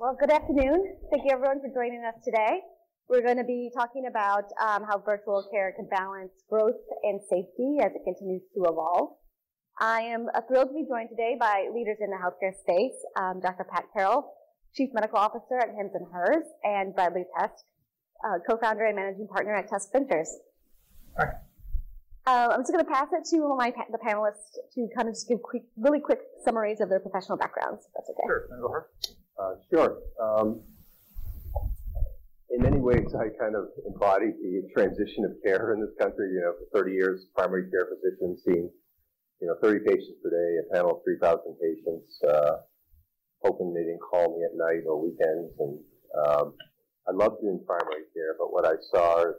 Well, good afternoon. Thank you everyone for joining us today. We're going to be talking about um, how virtual care can balance growth and safety as it continues to evolve. I am uh, thrilled to be joined today by leaders in the healthcare space, um, Dr. Pat Carroll, Chief Medical Officer at Hims and Hers, and Bradley Tusk, uh, co-founder and managing partner at Tusk Ventures. All right. Uh, I'm just going to pass it to my the panelists to kind of just give quick, really quick summaries of their professional backgrounds. If that's okay. Sure. Uh, sure. Um, in many ways, I kind of embodied the transition of care in this country. You know, for 30 years, primary care physician, seeing, you know, 30 patients per day, a panel of 3,000 patients, uh, hoping they didn't call me at night or weekends. And um, I loved doing primary care, but what I saw is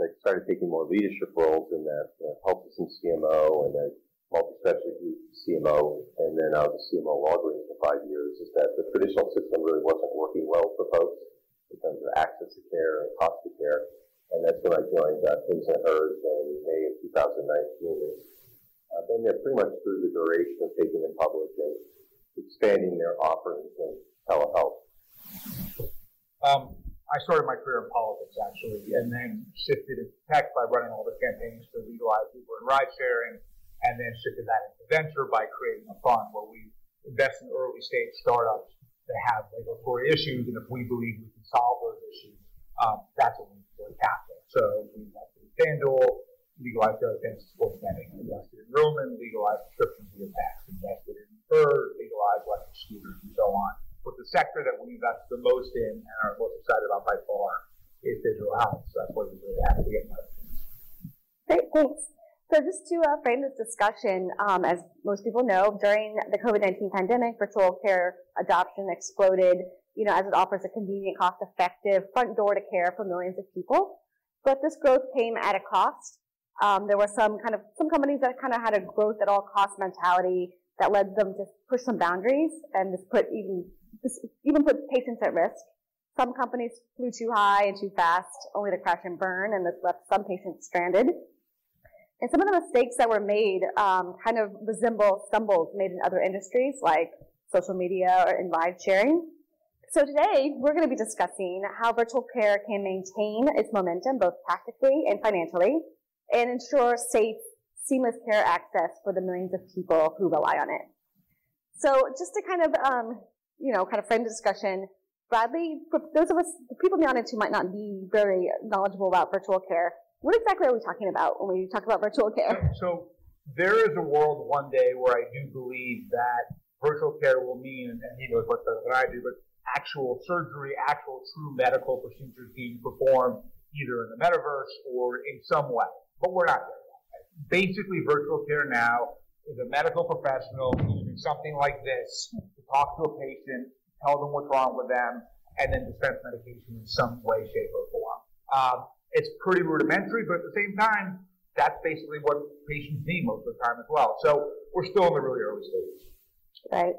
I started taking more leadership roles in that uh, health system CMO and then multi-specialty CMO, and then I was a CMO Walgreens for five years, is that the traditional system really wasn't working well for folks in terms of access to care and cost of care. And that's when I joined uh, Hims and Hers in May of 2019. And I've been there pretty much through the duration of taking them public and expanding their offerings in telehealth. Um, I started my career in politics actually, and then shifted into tech by running all the campaigns to legalize Uber and ride sharing, and then shifted that into venture by creating a fund where we invest in early stage startups that have regulatory issues, and if we believe we can solve those issues, um, that's what we deploy capital. So we invested in FanDuel, legalized their fantasy sports betting, invested in Roman, legalized prescriptions via text, invested in Bird, legalized electric scooters, and so on. But the sector that we invest the most in and are most excited about by far is digital health. So that's what we're really happy to get Great, thanks. So just to uh, frame this discussion, um, as most people know, during the COVID-19 pandemic, virtual care adoption exploded, you know, as it offers a convenient, cost-effective front door to care for millions of people. But this growth came at a cost. Um, there were some kind of, some companies that kind of had a growth at all cost mentality that led them to push some boundaries and just put even this even put patients at risk. Some companies flew too high and too fast, only to crash and burn, and this left some patients stranded. And some of the mistakes that were made um, kind of resemble stumbles made in other industries, like social media or in live sharing. So today, we're going to be discussing how virtual care can maintain its momentum, both practically and financially, and ensure safe, seamless care access for the millions of people who rely on it. So just to kind of um, you know, kind of frame the discussion. Bradley, for those of us, the people the audience who might not be very knowledgeable about virtual care, what exactly are we talking about when we talk about virtual care? So there is a world one day where I do believe that virtual care will mean, and he knows what I do, but actual surgery, actual true medical procedures being performed either in the metaverse or in some way. But we're not there yet. Basically, virtual care now is a medical professional using something like this to talk to a patient, tell them what's wrong with them, and then dispense medication in some way, shape, or form. Um, it's pretty rudimentary, but at the same time, that's basically what patients need most of the time as well. So we're still in the really early stages. Right.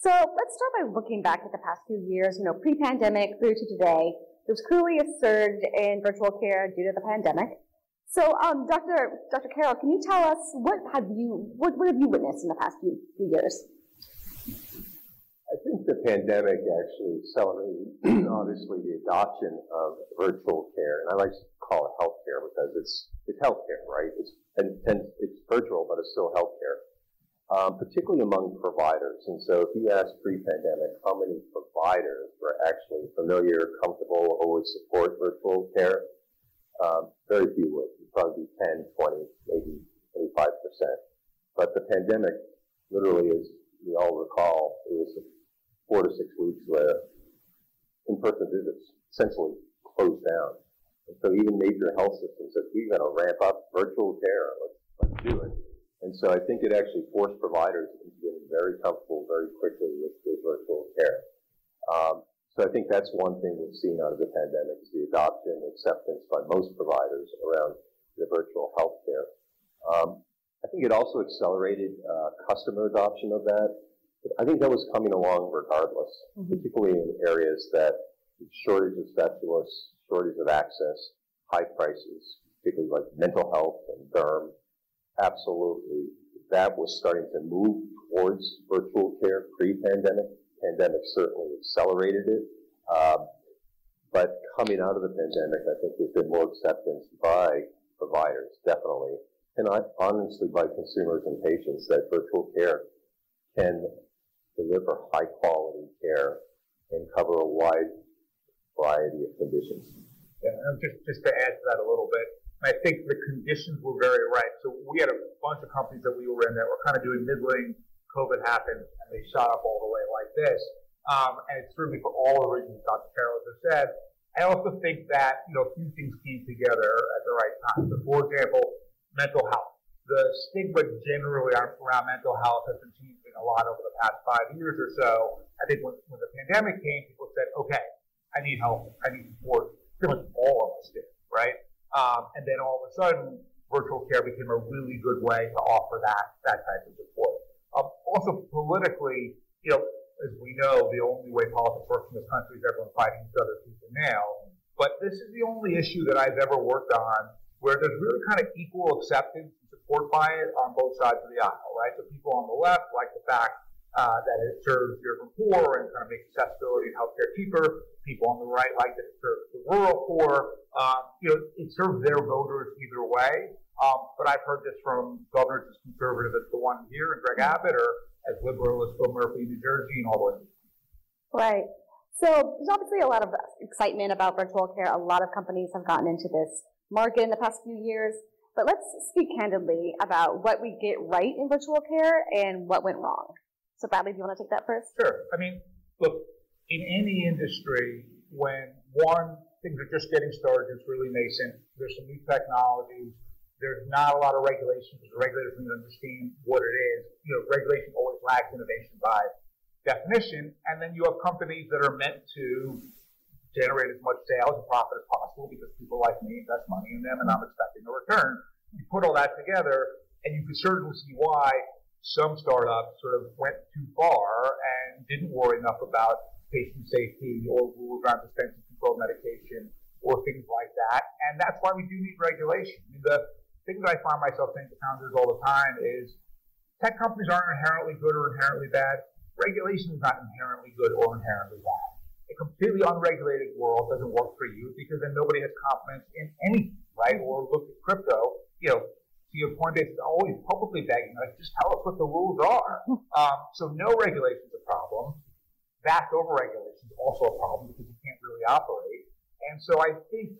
So let's start by looking back at the past few years, you know, pre-pandemic through to today. There's clearly a surge in virtual care due to the pandemic. So, um, Dr. Dr. Carroll, can you tell us what have you what, what have you witnessed in the past few, few years? The pandemic actually accelerated, obviously, the adoption of virtual care, and I like to call it healthcare because it's it's healthcare, right? It's and, and it's virtual, but it's still healthcare, um, particularly among providers. And so, if you ask pre-pandemic, how many providers were actually familiar, comfortable, or would support virtual care? Um, very few would probably be 10, 20, maybe 25%. But the pandemic, literally, as we all recall, it was four to six weeks where in-person visits essentially closed down. And so even major health systems said, we've got to ramp up virtual care. Let's, let's do it. And so I think it actually forced providers into getting very comfortable very quickly with, with virtual care. Um, so I think that's one thing we've seen out of the pandemic is the adoption, acceptance by most providers around the virtual healthcare. Um, I think it also accelerated uh, customer adoption of that. I think that was coming along regardless, mm-hmm. particularly in areas that shortage of specialists, shortage of access, high prices, particularly like mental health and derm. Absolutely, that was starting to move towards virtual care pre-pandemic. pandemic certainly accelerated it. Um, but coming out of the pandemic, I think there's been more acceptance by providers, definitely, and honestly by consumers and patients that virtual care can deliver high quality care and cover a wide variety of conditions. Yeah, just, just to add to that a little bit, I think the conditions were very right. So we had a bunch of companies that we were in that were kind of doing middling. COVID happened and they shot up all the way like this. Um, and it's certainly for all the reasons Dr. Carroll has said. I also think that, you know, a few things came together at the right time. So for example, mental health. The stigma generally around mental health has been a lot over the past five years or so. I think when, when the pandemic came, people said, okay, I need help. I need support. Pretty much all of us did, right? Um, and then all of a sudden, virtual care became a really good way to offer that, that type of support. Um, also, politically, you know, as we know, the only way politics works in this country is everyone fighting each other tooth and nail. But this is the only issue that I've ever worked on where there's really kind of equal acceptance support by it on both sides of the aisle, right? So people on the left like the fact uh, that it serves the urban poor and kind of makes accessibility and healthcare cheaper. People on the right like that it serves the rural poor. Um, you know, it serves their voters either way. Um, but I've heard this from governors as conservative as the one here, and Greg Abbott, or as liberal as Phil Murphy, in New Jersey, and all the way. Right. So there's obviously a lot of excitement about virtual care. A lot of companies have gotten into this market in the past few years. But let's speak candidly about what we get right in virtual care and what went wrong. So Bradley, do you want to take that first? Sure. I mean, look, in any industry, when one, things are just getting started, it's really nascent, there's some new technologies, there's not a lot of regulation because the regulators to understand what it is. You know, regulation always lags innovation by definition. And then you have companies that are meant to generate as much sales and profit as possible because people like me invest money in them and I'm expecting a return. You put all that together and you can certainly see why some startups sort of went too far and didn't worry enough about patient safety or rules around dispensing controlled medication or things like that. And that's why we do need regulation. I mean, the, thing that I find myself saying to founders all the time is tech companies aren't inherently good or inherently bad. Regulation is not inherently good or inherently bad. Completely unregulated world doesn't work for you because then nobody has confidence in anything, right? Or look at crypto, you know, to your point, it's always publicly begging, like, just tell us what the rules are. Um, so no regulation is a problem. Vast overregulation is also a problem because you can't really operate. And so I think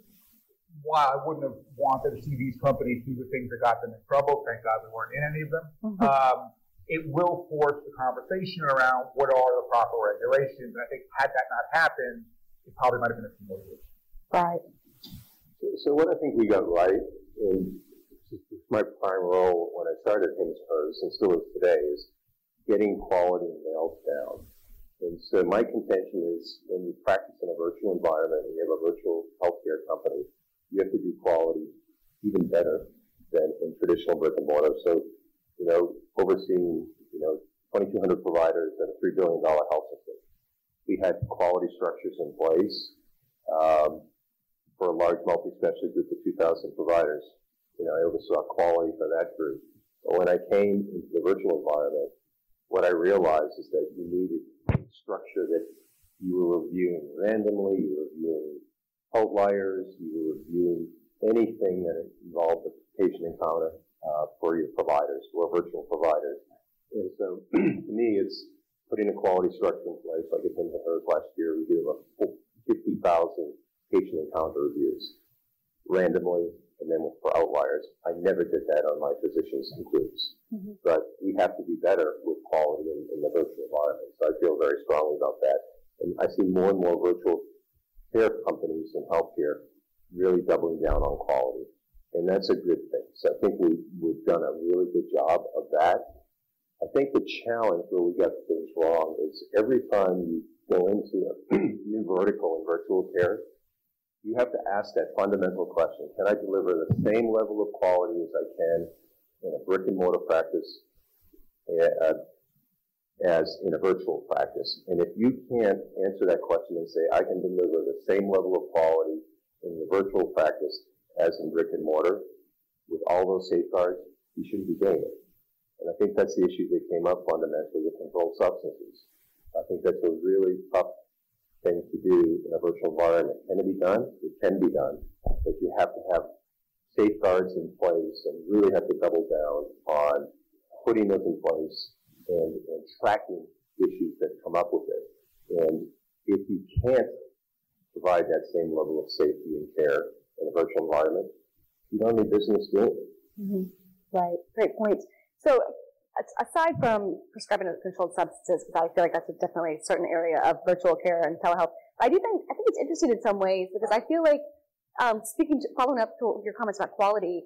while I wouldn't have wanted to see these companies do the things that got them in trouble, thank God we weren't in any of them. Mm-hmm. Um, it will force the conversation around what are the proper regulations. And I think had that not happened, it probably might have been a few more years. Right. So, so what I think we got right in my prime role when I started Hims and still is today is getting quality nailed down. And so my contention is when you practice in a virtual environment and you have a virtual healthcare company, you have to do quality even better than in traditional brick and mortar. So, you know, overseeing, you know, 2,200 providers and a $3 billion health system. We had quality structures in place um, for a large multi-specialty group of 2,000 providers. You know, I oversaw quality for that group. But when I came into the virtual environment, what I realized is that you needed structure that you were reviewing randomly, you were reviewing outliers, you were reviewing anything that involved a patient encounter uh, for your providers, or virtual providers. And so, to me, it's putting a quality structure in place. Like at and Hers last year, we did about 50,000 patient encounter reviews randomly, and then for outliers. I never did that on my physicians and groups. Mm-hmm. But we have to do better with quality in, in the virtual environment. So I feel very strongly about that. And I see more and more virtual care companies in healthcare really doubling down on quality. And that's a good thing. So I think we, we've done a really good job of that. I think the challenge where we get things wrong is every time you go into a new vertical in virtual care, you have to ask that fundamental question. Can I deliver the same level of quality as I can in a brick and mortar practice uh, as in a virtual practice. And if you can't answer that question and say, I can deliver the same level of quality in the virtual practice as in brick and mortar with all those safeguards, you shouldn't be doing it. And I think that's the issue that came up fundamentally with controlled substances. I think that's a really tough thing to do in a virtual environment. Can it be done? It can be done, but you have to have safeguards in place and really have to double down on putting those in place and, and tracking issues that come up with it. And if you can't provide that same level of safety and care in a virtual environment, you don't need business it. Mm-hmm. Right. Great point. So aside from prescribing controlled substances, because I feel like that's definitely a certain area of virtual care and telehealth, I do think I think it's interesting in some ways because I feel like um, speaking, to, following up to your comments about quality,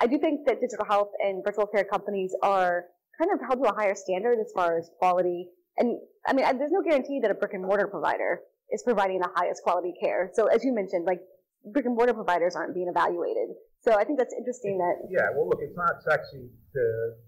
I do think that digital health and virtual care companies are kind of held to a higher standard as far as quality. And I mean, there's no guarantee that a brick and mortar provider is providing the highest quality care. So as you mentioned, like brick and mortar providers aren't being evaluated. So I think that's interesting that. Yeah, well, look, it's not sexy to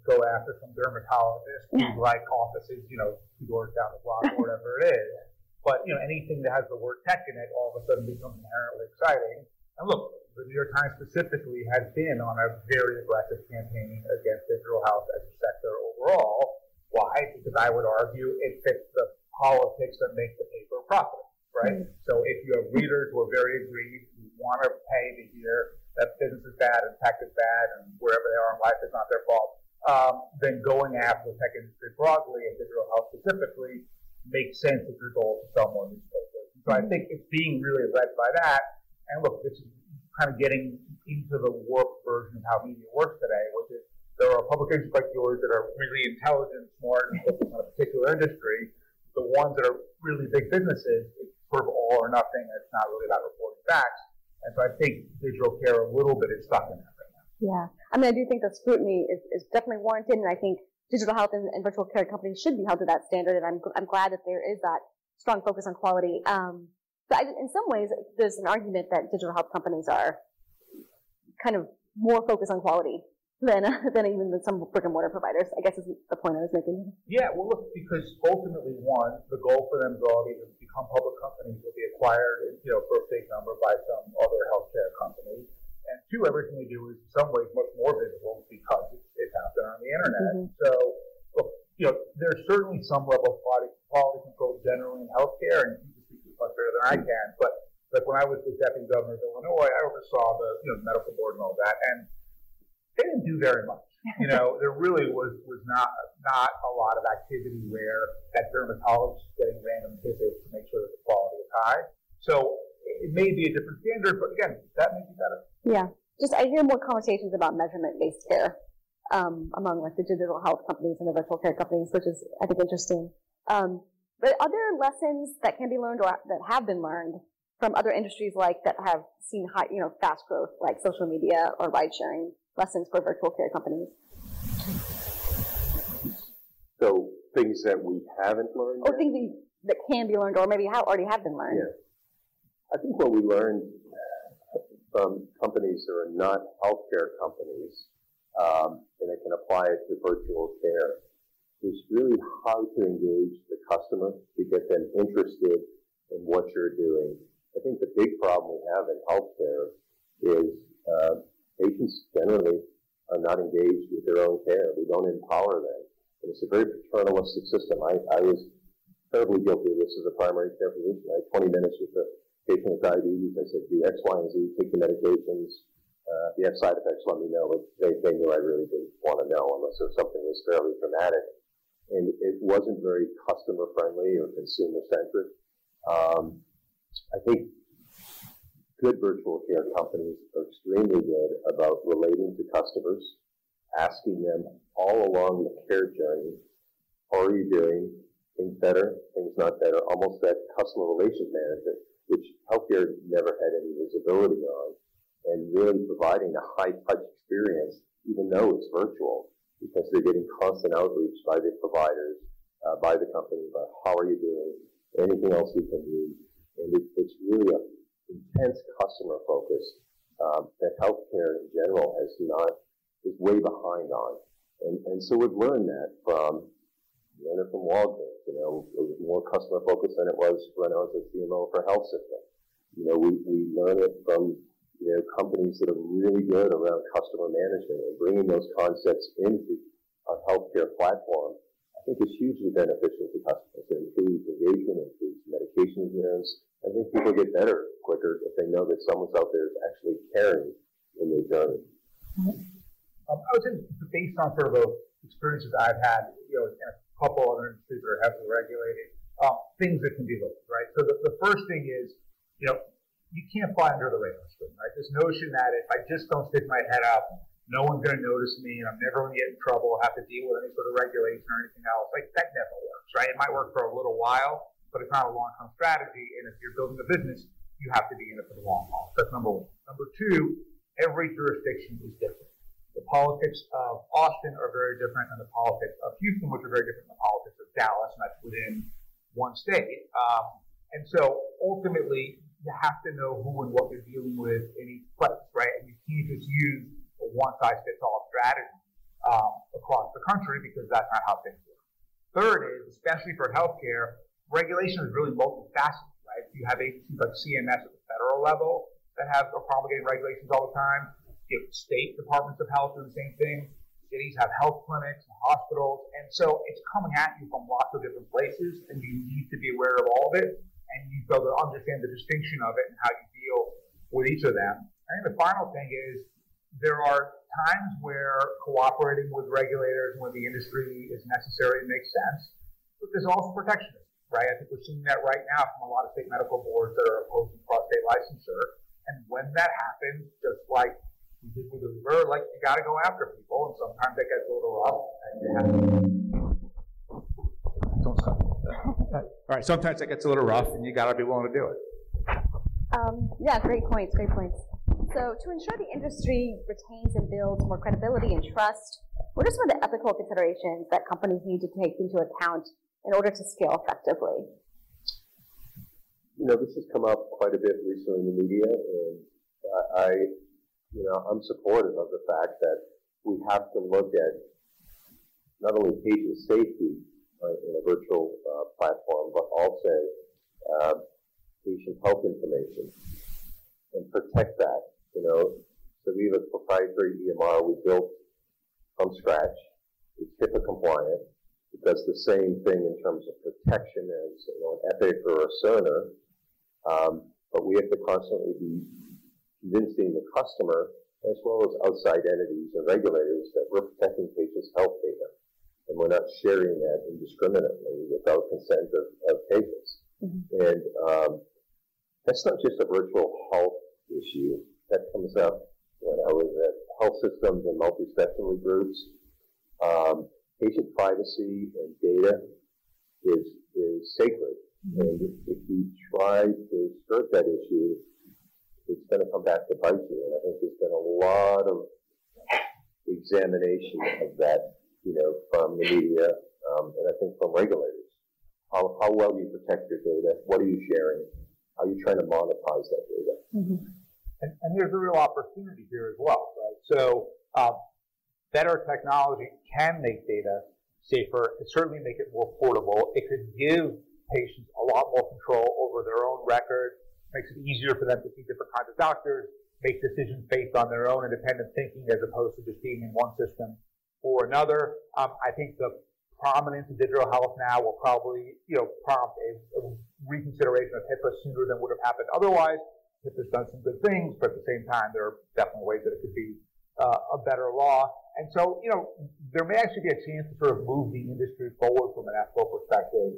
go after some dermatologist who like offices, you know, two doors down the block or whatever it is. But, you know, anything that has the word tech in it all of a sudden becomes inherently exciting. And look, the New York Times specifically has been on a very aggressive campaign against digital health as a sector overall. Why? Because I would argue it fits the politics that make the paper profitable, right? Mm-hmm. So if you have readers who are very aggrieved, who want to pay to hear that business is bad and tech is bad and wherever they are in life is not their fault, um, then going after the tech industry broadly and digital health specifically makes sense if your goal is to sell more newspapers. So I think it's being really led by that. And look, this is kind of getting into the warped version of how media works today, which is there are publications like yours that are really intelligent, smart, and focused on a particular industry. The ones that are really big businesses, it's sort of all or nothing, it's not really about reporting facts. And so I think digital care a little bit is stuck in that right now. Yeah. I mean, I do think the scrutiny is, is definitely warranted. And I think digital health and, and, virtual care companies should be held to that standard. And I'm, I'm glad that there is that strong focus on quality. Um, but I, in some ways, there's an argument that digital health companies are kind of more focused on quality than than even some brick and mortar providers. I guess is the point I was making. Yeah, well, look, because ultimately, one, the goal for them is all either become public companies will be acquired, you know, for a big number by some other healthcare company. And two, everything they do is in some ways much more visible because it's, it's out there on the internet. Mm-hmm. So, look, you know, there's certainly some level of quality, quality control generally in healthcare, and you can speak much better than I can. But like when I was the deputy governor of Illinois, I oversaw the you know medical board and all that, and they didn't do very much. You know, there really was was not not a lot of activity where that dermatologist is getting random visits to make sure that the quality is high. So it may be a different standard, but again, that may be better. Yeah, just I hear more conversations about measurement based care um, among like the digital health companies and the virtual care companies, which is I think interesting. Um, but are there lessons that can be learned or that have been learned from other industries like that have seen high, you know, fast growth, like social media or ride sharing? Lessons for virtual care companies? So things that we haven't learned? Or things that, can be learned or maybe have already have been learned? Yeah. I think what we learned from companies that are not healthcare companies, um, and it can apply it to virtual care, is really how to engage the customer to get them interested in what you're doing. I think the big problem we have in healthcare is uh, patients generally are not engaged with their own care. We don't empower them. And it's a very paternalistic system. I, I was terribly guilty of this as a primary care physician. I had 20 minutes with a patient with diabetes. I said, do X, Y, and Z, take the medications. Uh, if you have side effects, let me know. But they, they knew I really didn't want to know unless if something was fairly dramatic. And it wasn't very customer friendly or consumer centric. Um, I think good virtual care companies are extremely good about relating to customers, asking them all along the care journey, how are you doing? Things better, things not better, almost that customer relationship management, which healthcare never had any visibility on, and really providing a high touch experience, even though it's virtual, because they're getting constant outreach by the providers, uh, by the company about how are you doing, anything else we can do. And it, it's really a intense customer focus um, that healthcare in general has not is way behind on, and and so we've learned that from learned it from Walgreens. You know, it was more customer focused than it was when I was a CMO for health system. You know, we we learn it from you know companies that are really good around customer management and bringing those concepts into a healthcare platform. I think is hugely beneficial to customers. It improves engagement, improves medication adherence. I think people get better quicker if they know that someone's out there is actually caring in their journey. Um, I would say based on sort of the experiences I've had, you know, in a couple other industries that are heavily regulated, um, things that can be looked right? So the, the first thing is, you know, you can't fly under the radar screen, right? This notion that if I just don't stick my head up, no one's going to notice me, and I'm never going to get in trouble, have to deal with any sort of regulation or anything else. Like that never works, right? It might work for a little while, but it's not a long-term strategy. And if you're building a business, you have to be in it for the long haul. That's number one. Number two, every jurisdiction is different. The politics of Austin are very different than the politics of Houston, which are very different than the politics of Dallas, and that's within one state. Um, and so ultimately, you have to know who and what you're dealing with in each place, right? And you can't just use a one size fits all strategy um, across the country because that's not how things work. Third is, especially for healthcare, regulation is really multifaceted, right? You have agencies like CMS at the federal level that have are promulgating regulations all the time. You have state departments of health do the same thing. Cities have health clinics and hospitals, and so it's coming at you from lots of different places, and you need to be aware of all of it, and you got to understand the distinction of it and how you deal with each of them. I think the final thing is there are times where cooperating with regulators with the industry is necessary and makes sense, but there's also protectionism, right? I think we're seeing that right now from a lot of state medical boards that are opposing cross-state licensure. And when that happens, just like we did with Uber, like you got to go after people, and sometimes that gets a little rough, and you have to. Don't stop. All right, sometimes it gets a little rough, and you got to be willing to do it. Um, yeah, great points, great points. So to ensure the industry retains and builds more credibility and trust, what are some of the ethical considerations that companies need to take into account in order to scale effectively? You know, this has come up quite a bit recently in the media, and I, you know, I'm supportive of the fact that we have to look at not only patient safety uh, in a virtual uh, platform, but also uh, patient health information and protect that you know, so we have a proprietary EMR we built from scratch. It's HIPAA compliant. It does the same thing in terms of protection as you know, an Epic or a Cerner. Um, but we have to constantly be convincing the customer as well as outside entities and regulators that we're protecting patients' health data. And we're not sharing that indiscriminately without consent of, of patients. Mm-hmm. And um, that's not just a virtual health issue that comes up when I was at health systems and multi-specialty groups. Um, patient privacy and data is is sacred, mm-hmm. and if, if you try to skirt that issue, it's going to come back to bite you. And I think there's been a lot of examination of that, you know, from the media, um, and I think from regulators. How, how well do you protect your data? What are you sharing? How are you trying to monetize that data? Mm-hmm. And, and there's a real opportunity here as well, right? So um, better technology can make data safer. It certainly make it more portable. It could give patients a lot more control over their own record. Makes it easier for them to see different kinds of doctors, make decisions based on their own independent thinking as opposed to just being in one system or another. Um, I think the prominence of digital health now will probably, you know, prompt a, a reconsideration of HIPAA sooner than would have happened otherwise it has done some good things, but at the same time, there are definitely ways that it could be uh, a better law. And so, you know, there may actually be a chance to sort of move the industry forward from an ethical perspective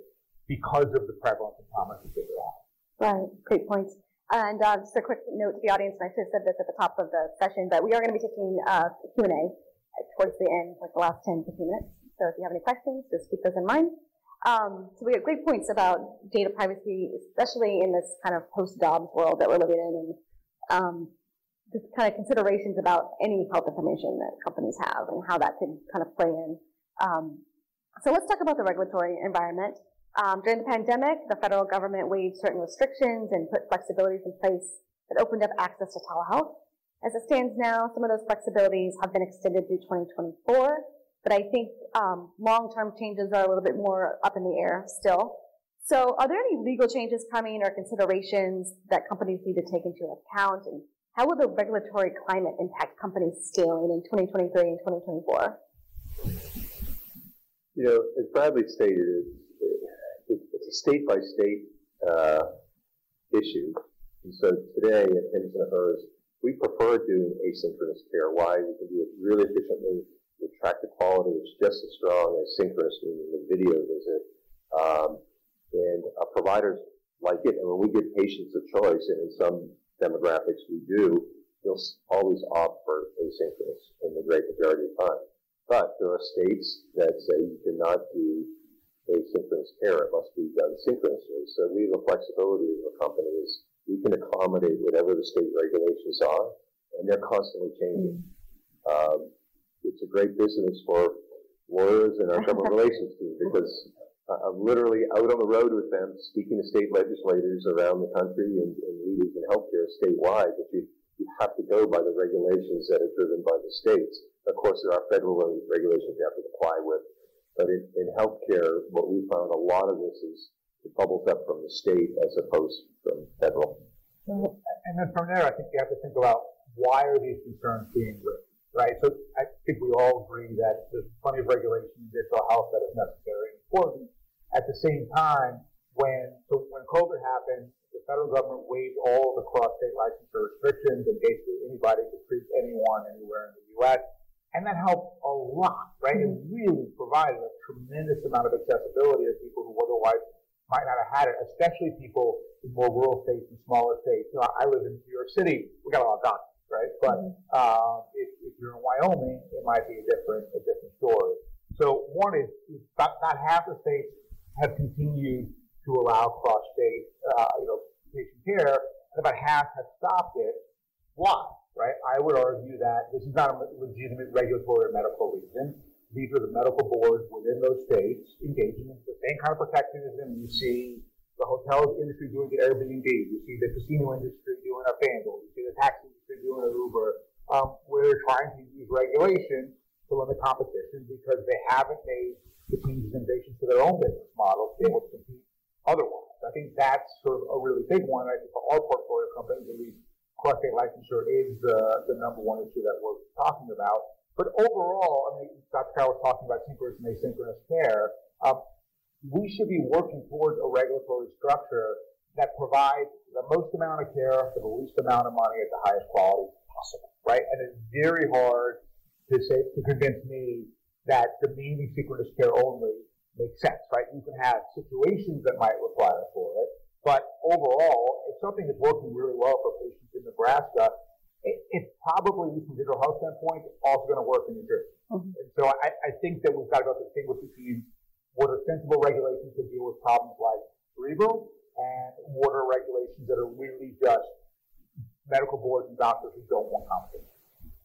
because of the prevalence of promise of digital health. Right, great points. And uh, just a quick note to the audience, and I should have said this at the top of the session, but we are going to be taking uh, Q&A towards the end, like the last 10, 15 minutes. So if you have any questions, just keep those in mind. Um, so we have great points about data privacy, especially in this kind of post-Dobbs world that we're living in, and um, just kind of considerations about any health information that companies have and how that could kind of play in. Um, so let's talk about the regulatory environment. Um, during the pandemic, the federal government waived certain restrictions and put flexibilities in place that opened up access to telehealth. As it stands now, some of those flexibilities have been extended through 2024. But I think um, long-term changes are a little bit more up in the air still. So are there any legal changes coming or considerations that companies need to take into account? And how will the regulatory climate impact companies scaling in 2023 and 2024? You know, as Bradley stated, it's, it's a state by state issue. And so today at Hims and Hers, we prefer doing asynchronous care. Why? We can do it really efficiently. We track the quality is just as strong as synchronous, meaning the video visit. Um, and our providers like it. And when we give patients a choice, and in some demographics we do, you'll always opt for asynchronous in the great majority of time. But there are states that say you cannot do asynchronous care. It must be done synchronously. So we have a flexibility as a company is we can accommodate whatever the state regulations are, and they're constantly changing. Mm-hmm. Um, it's a great business for lawyers and our government relations team because Uh, I'm literally out on the road with them, speaking to state legislators around the country and, and leaders in healthcare statewide. But you, you have to go by the regulations that are driven by the states. Of course, there are federal regulations you have to comply with. But in, in healthcare, what we found a lot of this is it bubbles up from the state as opposed from federal. And then from there, I think you have to think about why are these concerns being raised, right? So I think we all agree that there's plenty of regulation in digital health that is necessary and important. At the same time, when so when COVID happened, the federal government waived all the cross-state licensure restrictions and basically anybody could treat anyone anywhere in the U.S. And that helped a lot, right? It really provided a tremendous amount of accessibility to people who otherwise might not have had it, especially people in more rural states and smaller states. You know, I live in New York City. We got a lot of doctors, right? But mm-hmm. uh, if, if, you're in Wyoming, it might be a different a different story. So one is about, not half the states have continued to allow cross-state, uh, you know, patient care, and about half have stopped it. Why? Right? I would argue that this is not a legitimate regulatory or medical reason. These are the medical boards within those states engaging in the same kind of protectionism you see the hotel industry doing the Airbnb, you see the casino industry doing a FanDuel, you see the taxi industry doing an Uber, um, where they're trying to use regulation to limit competition because they haven't made the and innovations to their own business model to be able to compete otherwise. I think that's sort of a really big one. I think for our portfolio companies, at least cross-state licensure is the, the number one issue that we're talking about. But overall, I mean, Dr. Carroll was talking about synchronous and asynchronous care. Um, we should be working towards a regulatory structure that provides the most amount of care for the least amount of money at the highest quality possible, right? And it's very hard to say to convince me that the meaning synchronous care only makes sense, right? You can have situations that might require for it, but overall, if something is working really well for patients in Nebraska, it, it's probably, from a digital health standpoint, also going to work in New Jersey. Mm-hmm. And so I, I, think that we've got to distinguish between what are sensible regulations to deal with problems like Cerebral and what are regulations that are really just medical boards and doctors who don't want competition.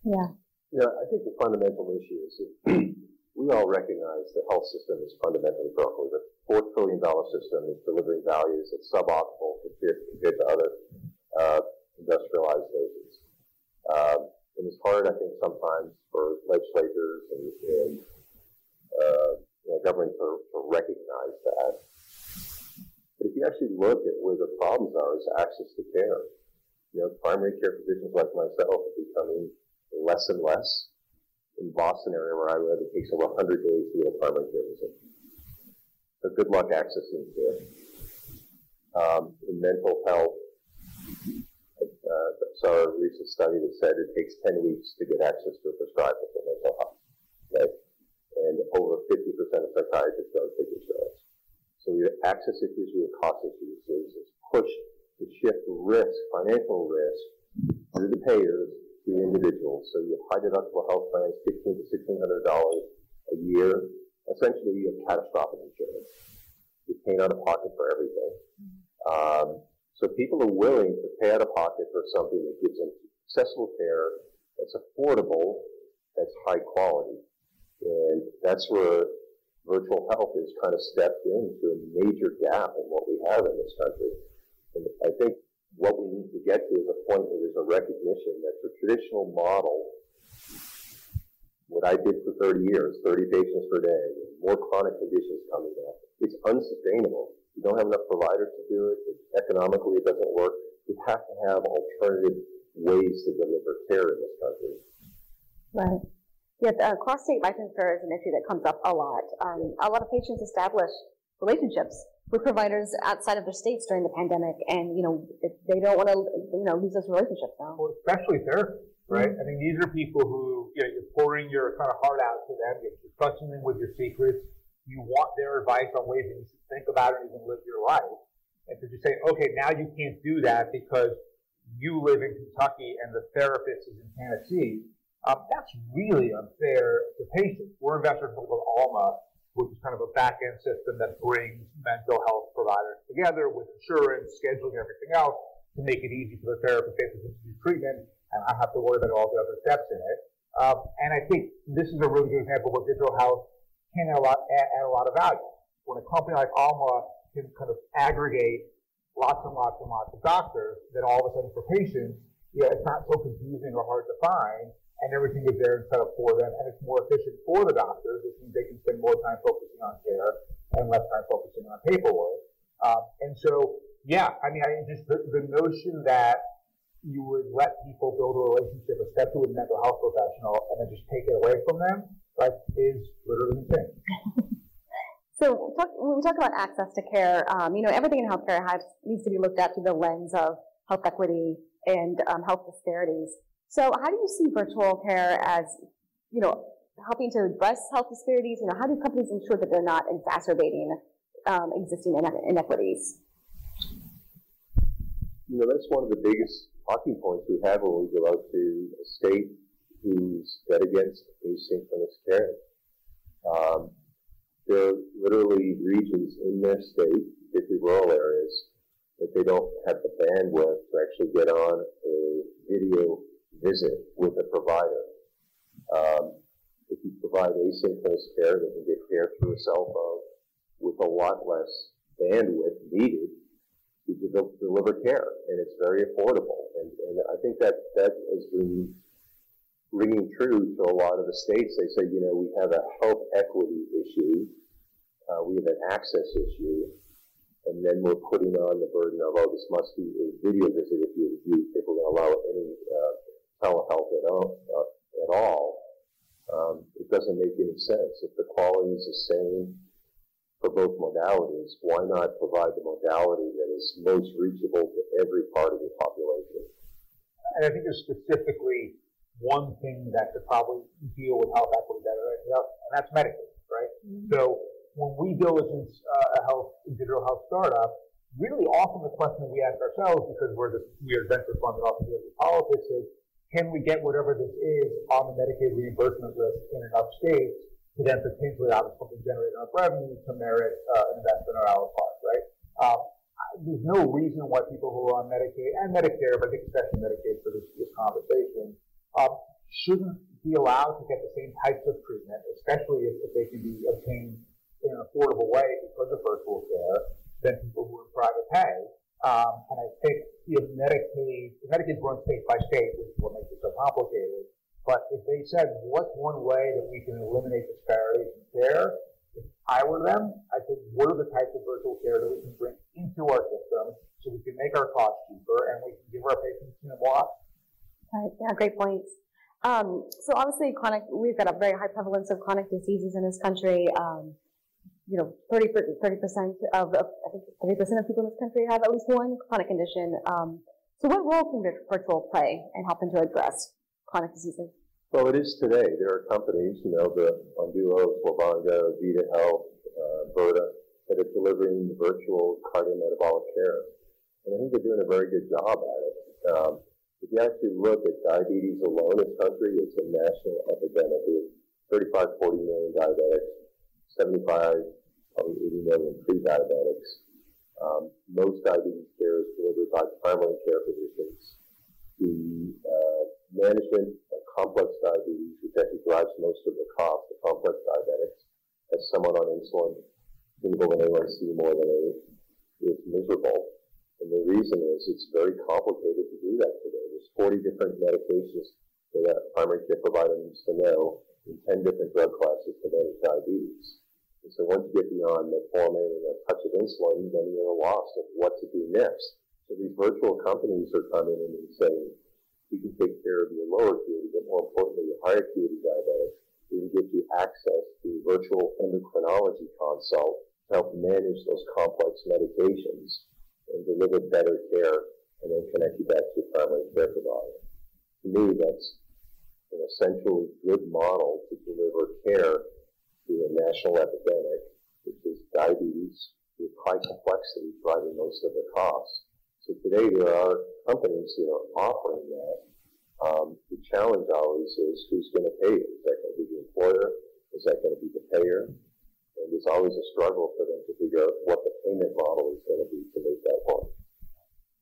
Yeah. Yeah, I think the fundamental issue is that we all recognize the health system is fundamentally broken. The four trillion dollar system is delivering values that's suboptimal compared, compared to other uh, industrialized nations. Um, and it's hard, I think, sometimes for legislators and, and uh, you know, government to, to recognize that. But if you actually look at where the problems are, is access to care. You know, primary care physicians like myself are becoming less and less in Boston area where I live, it takes over 100 days to get a primary care visit. So good luck accessing care. Um, in mental health, uh, saw a recent study that said it takes 10 weeks to get access to a prescriber for mental health. Okay? And over 50% of psychiatrists don't take insurance. So we have access issues, we have cost issues. There's this push to shift risk, financial risk, to the payers to individuals. So you have high deductible health plans, fifteen to sixteen hundred dollars a year. Essentially, you have catastrophic insurance. You're paying out of pocket for everything. Um, so people are willing to pay out of pocket for something that gives them accessible care that's affordable, that's high quality, and that's where virtual health has kind of stepped into a major gap in what we have in this country. And I think what we need to get to is a point where there's a recognition that the traditional model, what I did for 30 years, 30 patients per day, more chronic conditions coming up, it's unsustainable. You don't have enough providers to do it. It's, economically, it doesn't work. We have to have alternative ways to deliver care in this country. Right. Yeah, uh, cross-state licensure is an issue that comes up a lot. Um, a lot of patients establish relationships with providers outside of their states during the pandemic, and you know they don't want to you know lose those relationships now. Well, especially therapists, right? Mm-hmm. I mean, these are people who you know, you're pouring your kind of heart out to them, you're trusting them with your secrets. You want their advice on ways that you should think about it and even live your life. And to just say, okay, now you can't do that because you live in Kentucky and the therapist is in Tennessee, um, that's really unfair to patients. We're investors in called Alma, which is kind of a back-end system that brings mental health providers together with insurance, scheduling, everything else to make it easy for the therapist to do treatment and I have to worry about all the other steps in it. Um, and I think this is a really good example where digital health can add a lot, add, add a lot of value. When a company like Alma can kind of aggregate lots and lots and lots of doctors, then all of a sudden for patients, yeah, it's not so confusing or hard to find, and everything is there and set up for them, and it's more efficient for the doctors, which means they can spend more time focusing on care and less time focusing on paperwork. Um, and so, yeah, I mean, I just the, the notion that you would let people build a relationship, especially with a mental health professional, and then just take it away from them, like, is literally insane. So talk, when we talk about access to care, um, you know, everything in healthcare has, needs to be looked at through the lens of health equity and um, health disparities. So how do you see virtual care as, you know, helping to address health disparities? You know, how do companies ensure that they're not exacerbating um, existing inequities? You know, that's one of the biggest talking points we have when we go out to a state who's dead against asynchronous care. Um, there are literally regions in their state, particularly rural areas, that they don't have the bandwidth to actually get on a video visit with a provider. Um, if you provide asynchronous care, they can get care through a cell phone with a lot less bandwidth needed to deliver care, and it's very affordable. And, and I think that that has been ringing true to a lot of the states. They say, you know, we have a health equity issue, uh, we have an access issue, and then we're putting on the burden of, oh, this must be a video visit if you if we're going to allow any uh, telehealth at all. Uh, at all. Um, it doesn't make any sense. If the quality is the same for both modalities, why not provide the modality that is most reachable to every part of the population? And I think there's specifically one thing that could probably deal with health equity better, and that's Medicaid, right? Mm-hmm. So when we diligence uh, a health digital health startup, really often the question we ask ourselves, because we're the, we are venture funded off of the politics, is can we get whatever this is on the Medicaid reimbursement list in enough states to then potentially obviously generate enough revenue to merit uh, an investment or our part, right? Um, there's no reason why people who are on Medicaid and Medicare, but especially Medicaid for this, this conversation, um, shouldn't be allowed to get the same types of treatment, especially if, if they can be obtained in an affordable way because of virtual care, than people who are in private pay. Um, and I think know, Medicaid, Medicaid's run state by state, which is what makes it so complicated. But if they said, what's one way that we can eliminate disparities in care? If I were them, I'd say, what are the types of virtual care that we can bring into our system so we can make our costs cheaper and we can give our patients you know, more Right. Yeah, great points. Um, so obviously, chronic. We've got a very high prevalence of chronic diseases in this country. Um, you know, 30 percent of I think 30 percent of people in this country have at least one chronic condition. Um, so, what role can virtual play in helping to address chronic diseases? Well, it is today. There are companies, you know, the Onduo, Livongo, Virta Health, uh, that are delivering virtual cardiometabolic care. And I think they're doing a very good job at it. Um, if you actually look at diabetes alone in this country, it's a national epidemic. There's 35, 40 million diabetics, 75, probably 80 million pre-diabetics. Um, most diabetes care is delivered by primary care physicians. The uh, management of complex diabetes, which actually drives most of the cost of complex diabetics, as someone on insulin, hemoglobin A1C more than 8, is miserable. And the reason is it's very complicated to do that today. There's 40 different medications that a primary care provider needs to know in 10 different drug classes to manage diabetes. And so once you get beyond metformin and a touch of insulin, then you're lost of what to do next. So these virtual companies are coming in and saying, we can take care of your lower acuity, but more importantly, your higher acuity diabetics We can get you access to virtual endocrinology consult to help manage those complex medications and deliver better care and then connect you back to your primary care provider. To me, that's an essentially good model to deliver care to a national epidemic, which is diabetes with high complexity driving most of the costs. So today there are companies that are offering that. Um, the challenge always is who's going to pay it? Is that going to be the employer? Is that going to be the payer? And there's always a struggle for them to figure out what the payment model is going to be to make that work.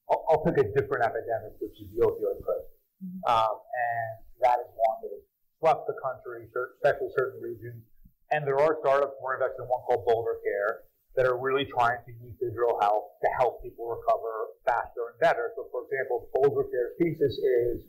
I'll, I'll pick a different epidemic, which is the opioid crisis. Mm-hmm. Um, and that is one that has swept the country, especially certain regions. And there are startups, we're investing in one called Boulder Care, that are really trying to use digital health to help people recover faster and better. So, for example, Boulder Care's thesis is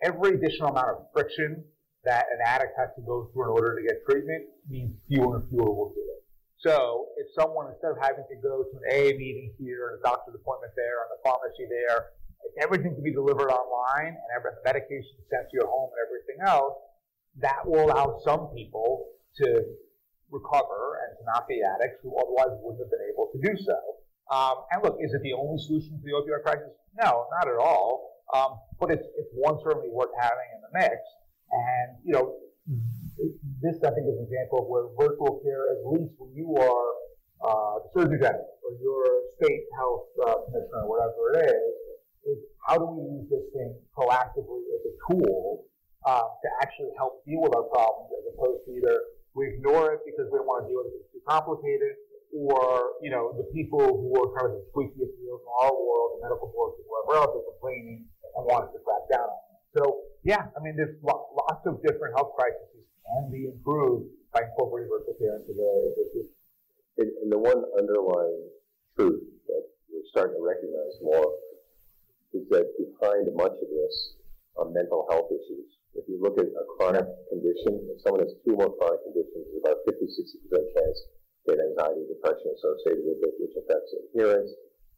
every additional amount of friction that an addict has to go through in order to get treatment means fewer and fewer will do it. So, if someone, instead of having to go to an AA meeting here, a doctor's appointment there, and the pharmacy there, everything to be delivered online and every medication sent to your home and everything else, that will allow some people to recover and to not be addicts who otherwise wouldn't have been able to do so. Um, and look, is it the only solution to the opioid crisis? No, not at all. Um, but it's, it's one certainly worth having in the mix. And, you know, this I think is an example of where virtual care, at least when you are uh, the Surgeon General or your state health uh, commissioner or whatever it is, is how do we use this thing proactively as a tool uh, to actually help deal with our problems as opposed to either we ignore it because we don't want to deal with it, it's too complicated, or, you know, the people who are kind of the squeaky wheels in our world, the medical boards and whoever else are complaining and want us to crack down on it. So, yeah, I mean, there's lots of different health crises can be improved by incorporating virtual care into the, the and, and the one underlying truth that we're starting to recognize more is that behind much of this are mental health issues. If you look at a chronic condition, if someone has two or more chronic conditions, there's about 50, 60% chance have anxiety depression associated with it, which affects adherence,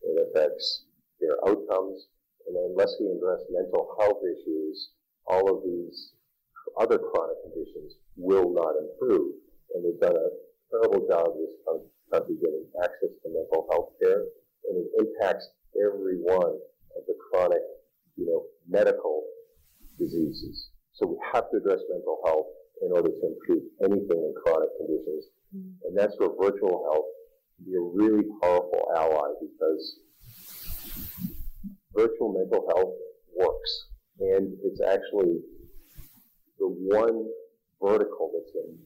it affects their outcomes, and unless we address mental health issues, all of these other chronic conditions will not improve. And we've done a terrible job in this country getting access to mental health care, and it impacts every one of the chronic, you know, medical diseases. So we have to address mental health in order to improve anything in chronic conditions. Mm-hmm. And that's where virtual health can be a really powerful ally because virtual mental health works. And it's actually the one vertical that's been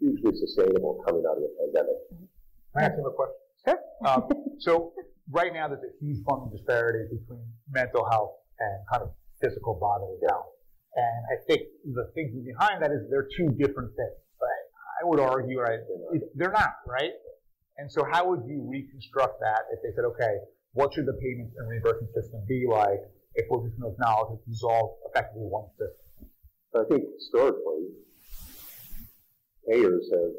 hugely sustainable coming out of the pandemic. Can I ask you a question? Sure. Um, so right now there's a huge funding disparity between mental health and kind of physical bodily health. And I think the thinking behind that is they're two different things. Right? I would argue, right, they're not, right? And so how would you reconstruct that if they said, okay, what should the payments and reimbursement system be like if we're just going to acknowledge it's all effectively one system? I think historically, payers have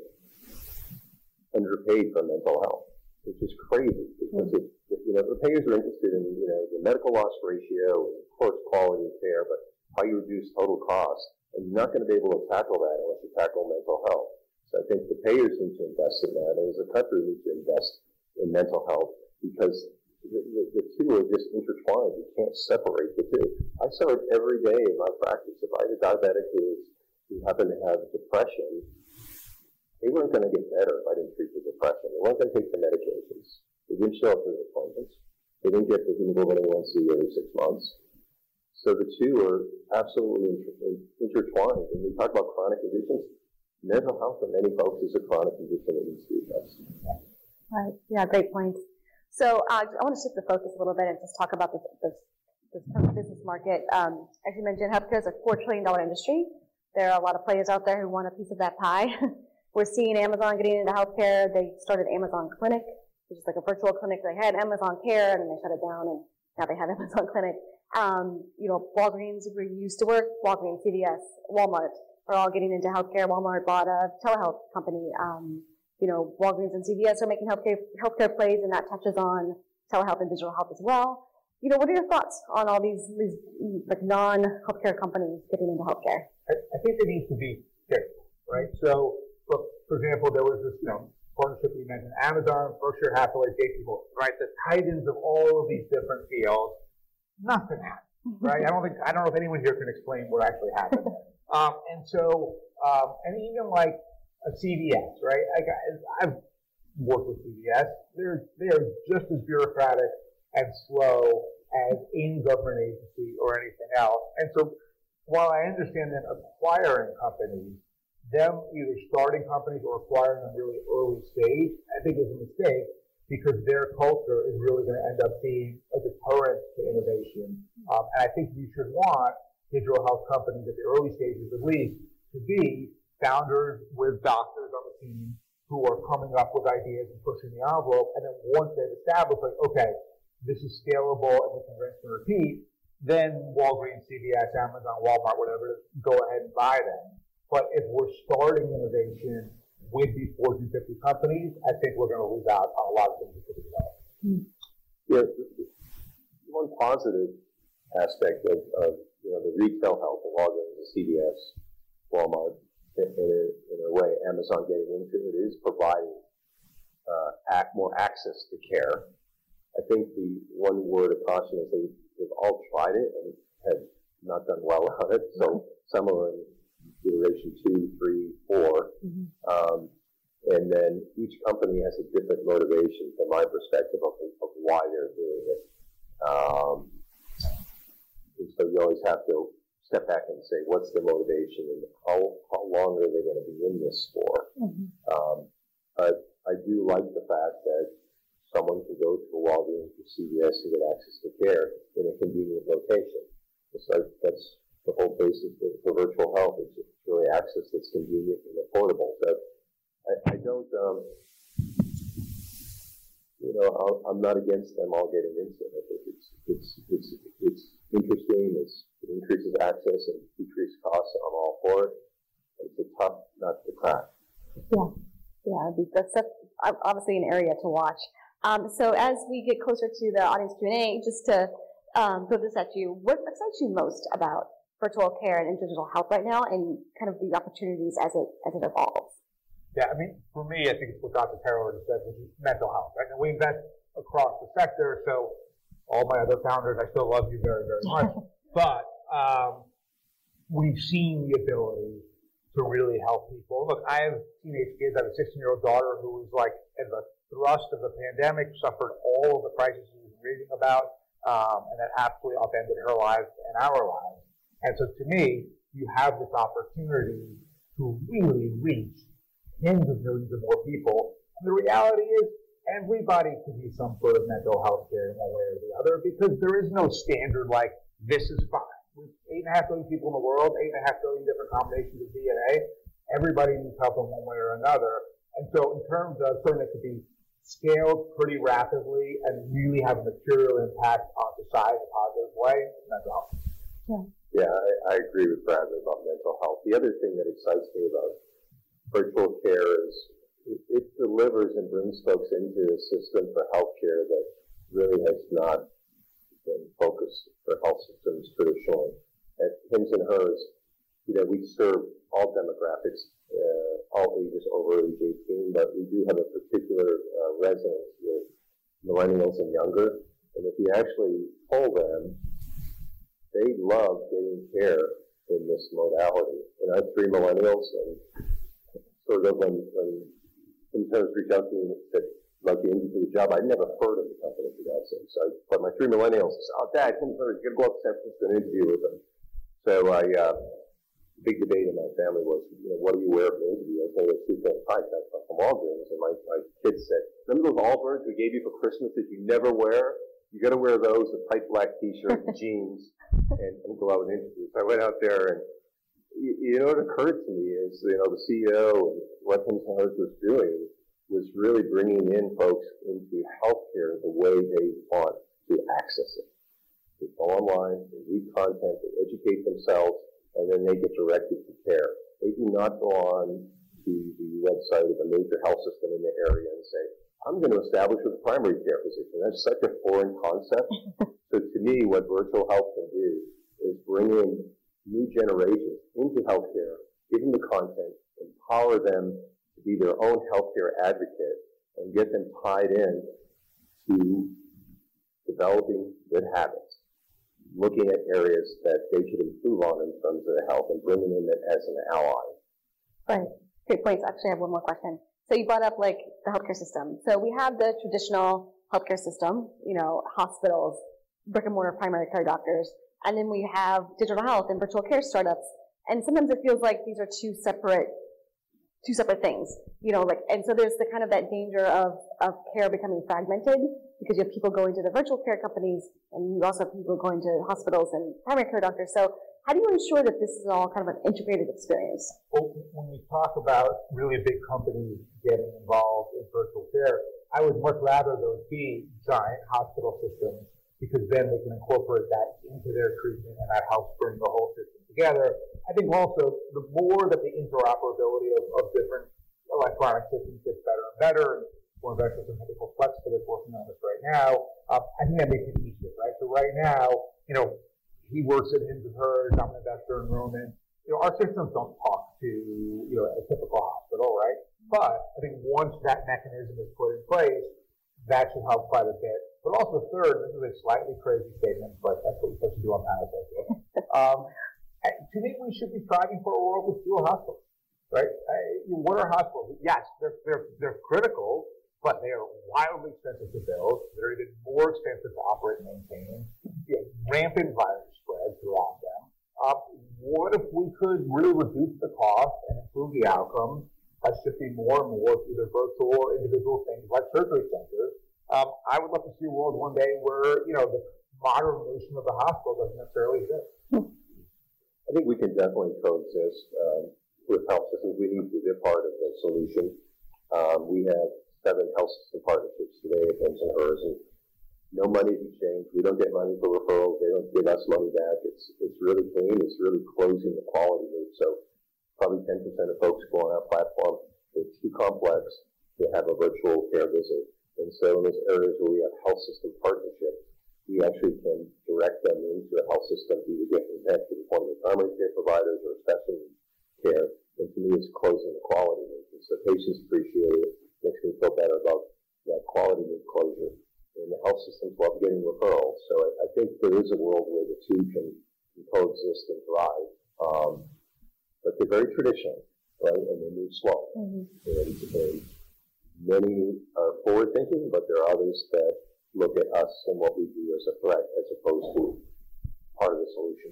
underpaid for mental health which is crazy because it, you know the payers are interested in you know the medical loss ratio, of course quality of care, but how you reduce total cost, and you're not going to be able to tackle that unless you tackle mental health. So I think the payers need to invest in that, and as a country we need to invest in mental health because the, the, the, two are just intertwined. You can't separate the two. I saw it every day in my practice. If I had a diabetic who, who happened to have depression, they weren't going to get better if I didn't treat the depression. They weren't going to take the medications. They didn't show up for the appointments. They didn't get the hemoglobin A1C every six months. So the two are absolutely intertwined. When we talk about chronic conditions, mental health for many folks is a chronic condition that needs to be addressed. Right. Yeah, great points. So uh, I want to shift the focus a little bit and just talk about the, this, this business market. Um, as you mentioned, healthcare is a $4 trillion industry. There are a lot of players out there who want a piece of that pie. We're seeing Amazon getting into healthcare. They started Amazon Clinic, which is like a virtual clinic. They had Amazon Care, and then they shut it down, and now they have Amazon Clinic. Um, you know, Walgreens, where you used to work, Walgreens, CVS, Walmart are all getting into healthcare. Walmart bought a telehealth company. Um, you know, Walgreens and CVS are making healthcare, healthcare plays, and that touches on telehealth and digital health as well. You know, what are your thoughts on all these, these like non-healthcare companies getting into healthcare? I, I think they need to be careful right? So, for, for example, there was this, you know, partnership you mentioned, Amazon, Berkshire Hathaway, JP Morgan, right? The titans of all of these different fields, nothing happened, right? I don't think, I don't know if anyone here can explain what actually happened. um, and so, um, and even like a CVS, right? I, I've worked with CVS. They're, they're just as bureaucratic and slow as any government agency or anything else. And so while I understand them acquiring companies, them either starting companies or acquiring them really early stage, I think is a mistake because their culture is really going to end up being a deterrent innovation. Um, and I think you should want digital health companies at the early stages at least to be founders with doctors on the team who are coming up with ideas and pushing the envelope. And then once they've established, like, okay, this is scalable and we can rinse and repeat, then Walgreens, CVS, Amazon, Walmart, whatever, go ahead and buy them. But if we're starting innovation with these Fortune 50 companies, I think we're going to lose out on a lot of things that could be developed. Yeah, one positive aspect of, of you know the retail health of Walgreens, the CVS, Walmart, in, in, a, in a way, Amazon getting into it is providing uh, act, more access to care. I think the one word of caution is they, they've all tried it and have not done well on it. So some are in iteration two, three, four. Mm-hmm. Um, and then each company has a different motivation from my perspective of, of why they're doing it. Um, and so you always have to step back and say, what's the motivation and how, how long are they going to be in this for? Mm-hmm. Um, but I do like the fact that someone can go to a Walgreens or CVS and get access to care in a convenient location. It's like that's the whole basis for, for virtual health. It's really access that's convenient and affordable. So I, I don't, um, you know, i am not against them all getting into it. I think it's it's it's it's interesting. It's it increases access and decreases costs. I'm all for it. But it's a tough nut to crack. Yeah, yeah, that's, that's obviously an area to watch. Um, so as we get closer to the audience Q&A, just to um, throw this at you, what excites you most about virtual care and digital health right now and kind of the opportunities as it, as it evolves? Yeah, I mean, for me, I think it's what Dr. Taylor said, which is mental health, right? And we invest across the sector, so all my other founders, I still love you very, very much. but um, we've seen the ability to really help people. Look, I have teenage kids. I have a 16 year old daughter who was like, at the thrust of the pandemic, suffered all of the crises we was reading about, um, and that absolutely upended her life and our lives. And so to me, you have this opportunity to really reach tens of millions of more people. And the reality is, everybody can use some sort of mental health care in one way or the other because there is no standard like this is fine with eight and a half billion people in the world, eight and a half billion different combinations of DNA, everybody needs help in one way or another. And so in terms of something that could be scaled pretty rapidly and really have a material impact on society in a positive way, mental health. Yeah. Yeah, I, I agree with Bradley about mental health. The other thing that excites me about virtual care is it, it delivers and brings folks into a system for healthcare that really has not been focused for health systems traditionally. At Hims and Hers, you know, we serve all demographics, uh, all ages over age 18, but we do have a particular uh, resonance with millennials and younger. And if you actually poll them, they love getting care in this modality. And I have three millennials, and sort of when, when interns reach out to me said, like the industry the job. I'd never heard of the company for God's sake. So I, but my three millennials said, "Oh, Dad, come here. You're going to go up to San Francisco and interview with them." So I, uh, big debate in my family was, you know, what do you wear for the interview? I told them two things. Hi, I'm from Walgreens, and my my kids said, "Remember those Allbirds we gave you for Christmas that you never wear? You got to wear those, a tight black T-shirt and jeans, and go out and interview." So I went out there and. You, know, what occurred to me is, you know, the CEO and what Hims and Hers was doing was really bringing in folks into healthcare the way they want to access it. They go online, they read content, they educate themselves, and then they get directed to care. They do not go on to the website of a major health system in the area and say, I'm going to establish a primary care physician. That's such a foreign concept. so to me, what virtual health can do is bring in new generations into healthcare, give them the content, empower them to be their own healthcare advocate and get them tied in to developing good habits, looking at areas that they should improve on in terms of their health and bringing in as an ally. Right. Great points. Actually, I have one more question. So you brought up like the healthcare system. So we have the traditional healthcare system, you know, hospitals, brick and mortar primary care doctors, and then we have digital health and virtual care startups. And sometimes it feels like these are two separate, two separate things, you know, like, and so there's the kind of that danger of, of care becoming fragmented because you have people going to the virtual care companies and you also have people going to hospitals and primary care doctors. So how do you ensure that this is all kind of an integrated experience? Well, when we talk about really big companies getting involved in virtual care, I would much rather those be giant hospital systems because then they can incorporate that into their treatment and that helps bring the whole system together. I think also the more that the interoperability of, of different electronic systems gets better and better, and more eventually some medical flex for this working on this right now, um, I think that makes it easier, right? So right now, you know, he works at Hims and Hers. I'm an investor in Roman. You know, our systems don't talk to you know a typical hospital, right? But I think once that mechanism is put in place, that should help quite a bit. But also, third, this is a slightly crazy statement, but that's what you're supposed to do on panels like this. Um, to me, we should be striving for a world with fewer hospitals, right? I, what are hospitals? Yes, they're, they're, they're critical, but they are wildly expensive to build. They're even more expensive to operate and maintain. You rampant virus spread throughout them. Uh, what if we could really reduce the cost and improve the outcomes by shifting more and more to either virtual or individual things like surgery centers? Um, I would love to see a world one day where, you know, the modern notion of the hospital doesn't necessarily exist. I think we can definitely coexist um, with health systems. We need to be a part of the solution. Um, we have seven health system partnerships today Hims and Hers, and no money exchanged. We don't get money for referrals. They don't give us money back. It's it's really clean. It's really closing the quality loop. So probably 10% of folks go on our platform. It's too complex to have a virtual care visit. And so in those areas where we have health system partnerships, we actually can direct them into a health system to either get connected of the primary care providers or specialty care. And to me, it's closing the quality loop. And so patients appreciate it. Makes me feel better about that quality loop closure and the health systems love getting referrals. So I, I think there is a world where the two can, can coexist and thrive. Um, but they're very traditional, right? And they move slow. Mm-hmm. And, and many are forward thinking, but there are others that look at us and what we do as a threat as opposed to part of the solution.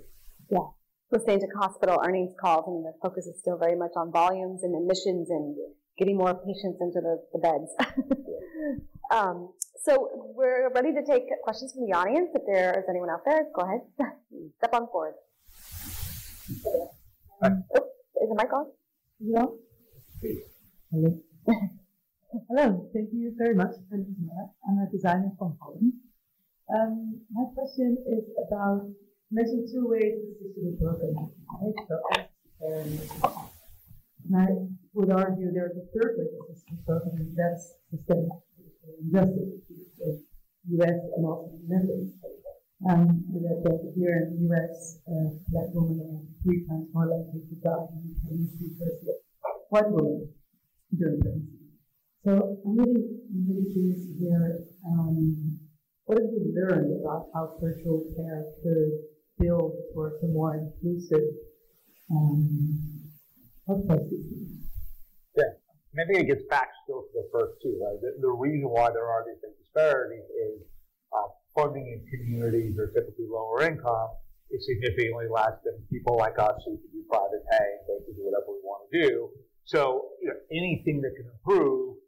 Yeah. Listening to hospital earnings calls, and the focus is still very much on volumes and admissions and getting more patients into the, the beds. um, so we're ready to take questions from the audience. If there is anyone out there, go ahead. Step on forward. Um, oh, is the mic on? Yeah. Hello. Hello. Thank you very much. I'm a designer from Holland. Um, my question is about mentioned two ways the is broken. Right? So, and I would argue there's a third way the system and that's systemic injustice. U.S. and also the Netherlands. Um, that, that here in the U.S., uh, black women are three times more likely to die than white women during pregnancy. So I'm really, really curious to hear um, what have you learned about how virtual care could build towards a more inclusive um, healthcare system? I think it gets back still to the first two, right? The, the reason why there are these disparities is uh, funding in communities are typically lower income is significantly less than people like us who can do private pay and can do whatever we want to do. So, you know, anything that can improve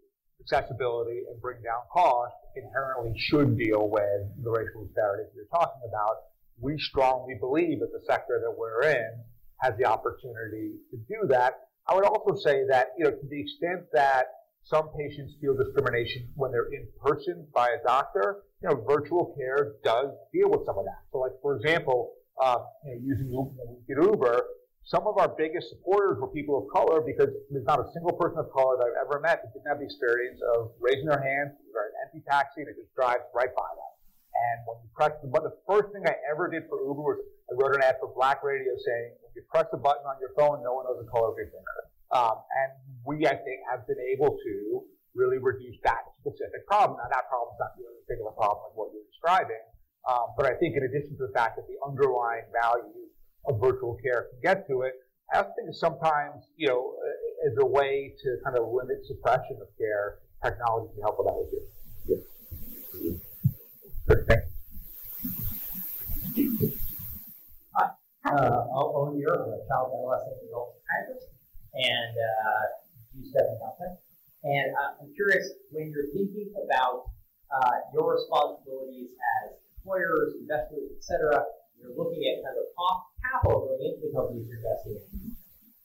accessibility and bring down cost inherently should deal with the racial disparities you're talking about. We strongly believe that the sector that we're in has the opportunity to do that. I would also say that, you know, to the extent that some patients feel discrimination when they're in person by a doctor. You know, virtual care does deal with some of that. So, like for example, uh, you know, using Uber, some of our biggest supporters were people of color because there's not a single person of color that I've ever met that didn't have the experience of raising their hand, or an empty taxi, and it just drives right by them. And when you press the button, the first thing I ever did for Uber was I wrote an ad for Black Radio saying, if you press the button on your phone, no one knows the color of your finger. Um, and we, I think, have been able to really reduce that specific problem. Now, that problem is not as big of problem as what you're describing, um, but I think in addition to the fact that the underlying value of virtual care can get to it, I think sometimes, you know, as a way to kind of limit suppression of care, technology can help with that issue. Yeah. Uh, I'll own your a child adolescent adult psychiatrist and uh, do step in health And uh, I'm curious when you're thinking about uh, your responsibilities as employers, investors, etc. You're looking at kind of off capital going into the companies you're investing in.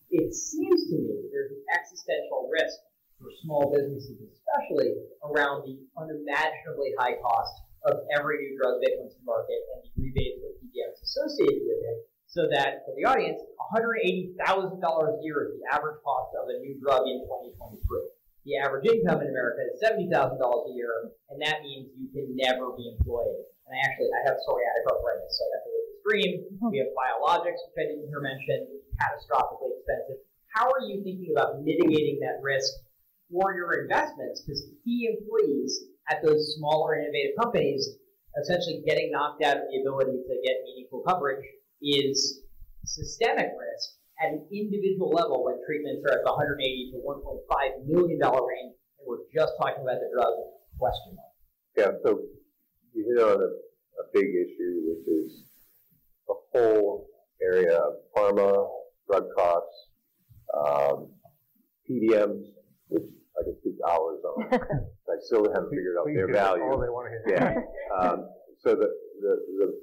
It seems to me there's an existential risk for small businesses, especially around the unimaginably high cost of every new drug that comes to market and the rebates or PBMs associated with it. So that for the audience, $180,000 a year is the average cost of a new drug in 2023. The average income in America is $70,000 a year, and that means you can never be employed. And I actually, I have psoriatic arthritis, so I have to extreme. Mm-hmm. We have biologics, which I didn't hear mentioned, catastrophically expensive. How are you thinking about mitigating that risk for your investments? Because key employees at those smaller innovative companies essentially getting knocked out of the ability to get meaningful coverage is systemic risk at an individual level when treatments are at the 180 to 1.5 million dollar range, and we're just talking about the drug question mark. Yeah, so you hit on a, a big issue, which is the whole area of pharma, drug costs, um, PBMs, which I can speak hours on. I still haven't figured out their value. All they want to hear. Yeah. Um, so the, the, the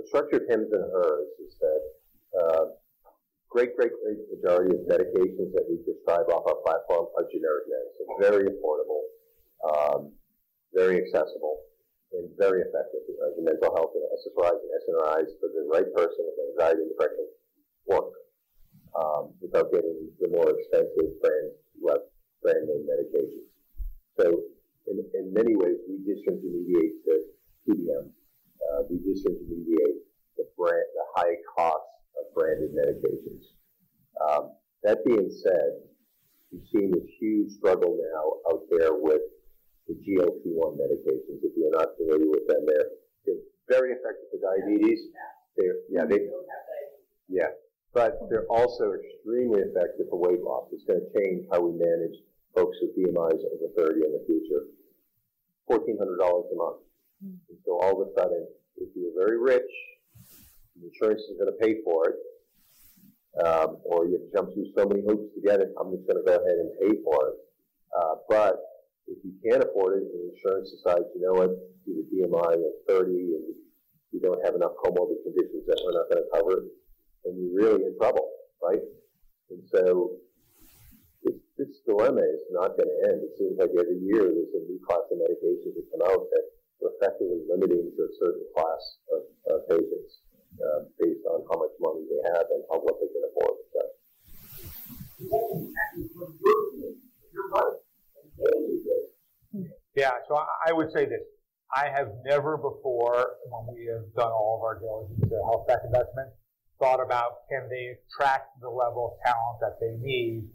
the structure of Hims and Hers is that uh, great, great, great majority of medications that we prescribe off our platform are generic medicines, very affordable, um, very accessible, and very effective. Like mental health and SSRIs and SNRIs for the right person with anxiety and depression work um, without getting the more expensive brand, brand name medications. So in, in many ways, we disintermediate the PBM uh, we disintermediate the brand, the high cost of branded medications. Um, that being said, we've seen this huge struggle now out there with the GLP-1 medications. If you're not familiar with them, they're, they're very effective for diabetes. They're, yeah, they, yeah, but they're also extremely effective for weight loss. It's going to change how we manage folks with BMIs over 30 in the future. $1,400 a month. And so all of a sudden, if you're very rich, the insurance is going to pay for it, um, or you have to jump through so many hoops to get it, I'm just going to go ahead and pay for it. Uh, but if you can't afford it, the insurance decides, you know what, a BMI of 30 and you don't have enough comorbid conditions that we're not going to cover, then you're really in trouble, right? And so this, this dilemma is not going to end. It seems like every year there's a new class of medications that come out that are effectively limiting to a certain class of uh, patients uh, based on how much money they have and how what they can afford. So. Yeah, so I would say this. I have never before, when we have done all of our diligence to health tech investment, thought about can they attract the level of talent that they need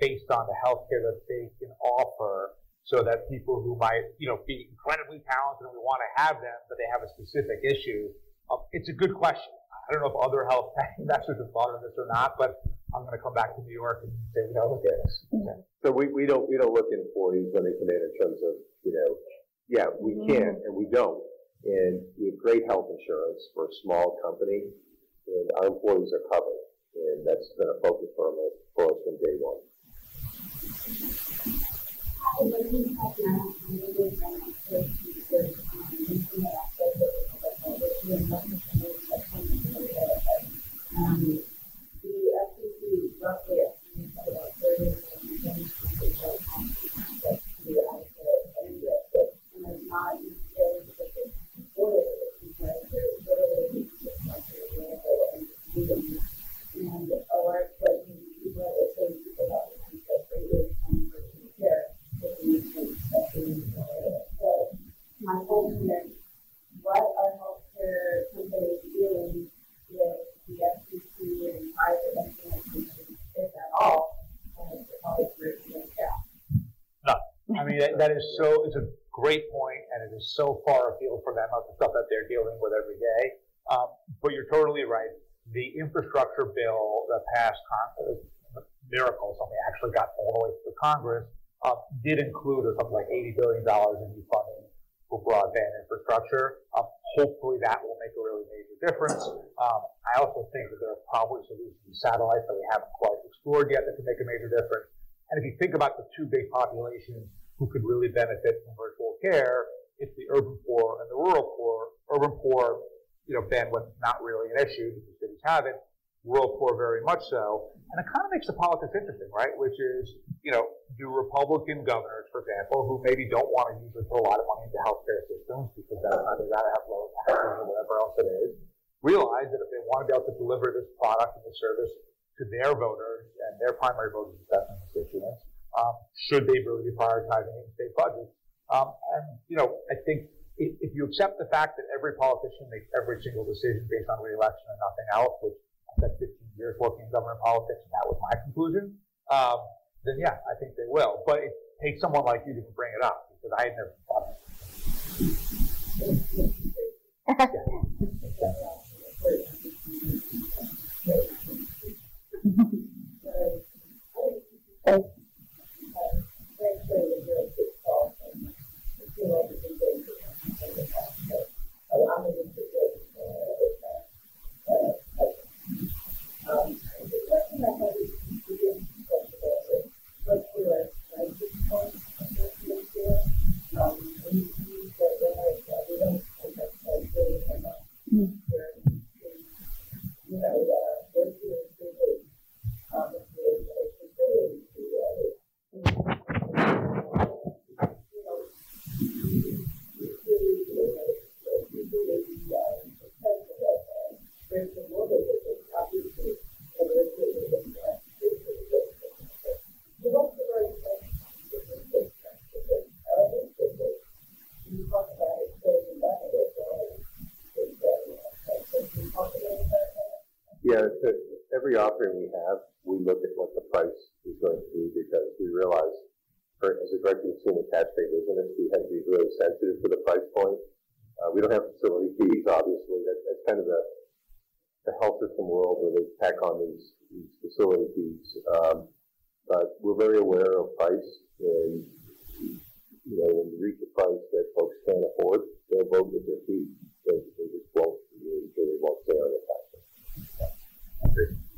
based on the healthcare that they can offer so that people who might, you know, be incredibly talented and we want to have them, but they have a specific issue. Um, it's a good question. I don't know if other health tech investors have thought of this or not, but I'm going to come back to New York and say we don't look at this. Okay. So we, we don't we don't look at employees when they come in in terms of you know, yeah, we mm-hmm. can and we don't, and we have great health insurance for a small company, and our employees are covered, and that's been a focus for us from day one. Um, what are healthcare companies doing with the FCC mean, that, that is so, it's a great point, and it is so far afield for them of the stuff that they're dealing with every day. Um, but you're totally right. The infrastructure bill that passed Congress, miracle, something actually got all the way through Congress, uh, did include something like $80 billion in new funding for broadband infrastructure. Um, hopefully that will make a really major difference. Um, I also think that there are probably solutions to satellites that we haven't quite explored yet that could make a major difference. And if you think about the two big populations who could really benefit from virtual care, it's the urban poor and the rural poor. Urban poor, you know, bandwidth not really an issue because cities have it. Rural poor very much so. And it kind of makes the politics interesting, right? Which is, you know, do Republican governors, for example, who maybe don't want to usually put a lot of money into healthcare systems because that's how they gotta have low taxes or whatever else it is, realize that if they want to be able to deliver this product and this service to their voters and their primary voters, that's constituents, um, should they really be prioritizing in state budgets? Um, and, you know, I think if, if, you accept the fact that every politician makes every single decision based on reelection and nothing else, which I spent 15 years working in government politics, and that was my conclusion, um, then yeah, I think they will. But it takes someone like you to bring it up because I had never thought of it. Yeah, every offering we have, we look at what the price is going to be because we realize, for, as a direct consumer tax-paid business, we have to be really sensitive to the price point. Uh, we don't have facility fees, obviously. That, that's kind of the the health system world where they tack on these, these facility fees. Um, but we're very aware of price, and you know, when you reach a price that folks can't afford, they'll vote with their feet. They, they just won't. They won't stay on the tax.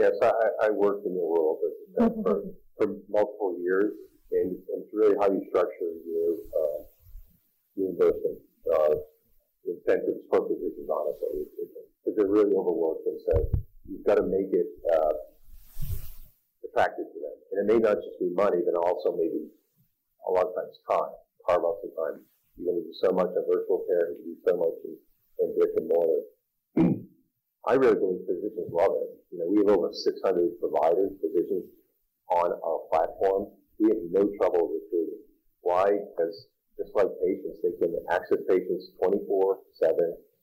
Yes, I, I worked in the world for, for multiple years, and, and it's really how you structure your uh, reimbursement uh, incentives for physicians, honestly, because they're really overworked, and so you've got to make it uh, attractive to them. And it may not just be money, but also maybe a lot of times time. Carve out some time. You're going to do so much in virtual care, you do so much in, in brick and mortar. I really believe physicians love it. You know, we have over 600 providers, physicians on our platform. We have no trouble recruiting. Why? Because just like patients, they can access patients 24-7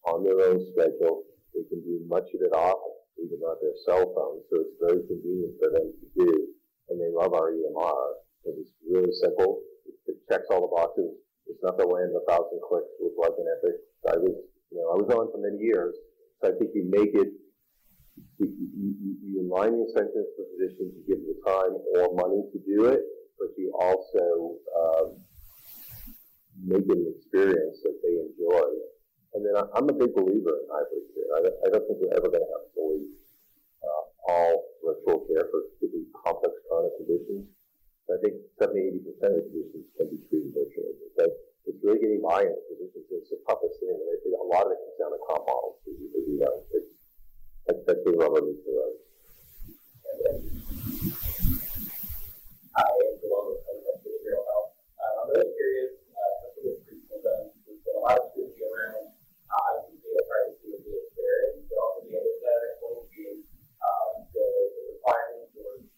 on their own schedule. They can do much of it off, even on their cell phone, so it's very convenient for them to do. And they love our EMR. It's really simple. It checks all the boxes. It's not the land of a thousand clicks with like an Epic. I was, you know, I was on for many years so I think you make it, you, you, you align the incentives for physicians, to give the time or money to do it, but you also um, make it an experience that they enjoy. And then I'm a big believer in hybrid care. I don't, I don't think we're ever going to have fully uh, all virtual care for particularly complex chronic conditions. I think 70, 80% of the conditions can be treated virtually. But it's really getting buy-in. Physicians, it's the toughest thing. And it, a lot of it comes down to comp models. As you know, it's, that's, that's the rubber meets the road. I'm. Uh, I'm uh,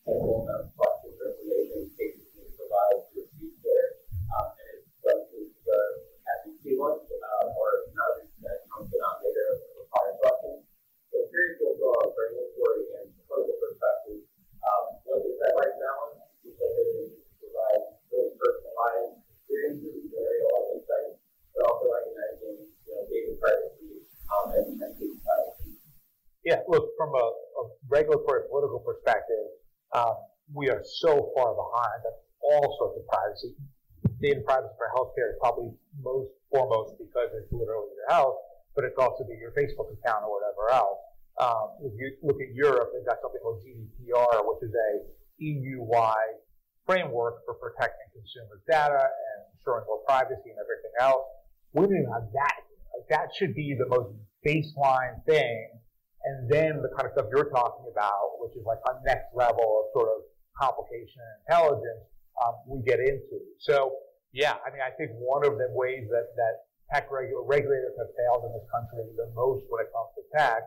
of a of of information cases need to provide to receive care. Um, and it's some cases are having to one, uh, or not that comes denominator of required collections. So curious overall regulatory and clinical perspective, um, what is that right balance? Because it provide really personalized experiences, very all insights, but also recognizing you know, data privacy um, and, and data privacy. Yeah, look, from a, a regulatory political perspective, um, we are so far behind on all sorts of privacy. Data privacy for healthcare is probably most foremost because it's literally your health, but it's also be your Facebook account or whatever else. Um, if you look at Europe, they've got something called GDPR, which is a EU-wide framework for protecting consumers' data and ensuring more privacy and everything else. We don't even have that. Like, that should be the most baseline thing. And then the kind of stuff you're talking about, which is like a next level of sort of complication and intelligence, um, we get into. So, yeah, I mean, I think one of the ways that, that tech regu- regulators have failed in this country the most when it comes to tech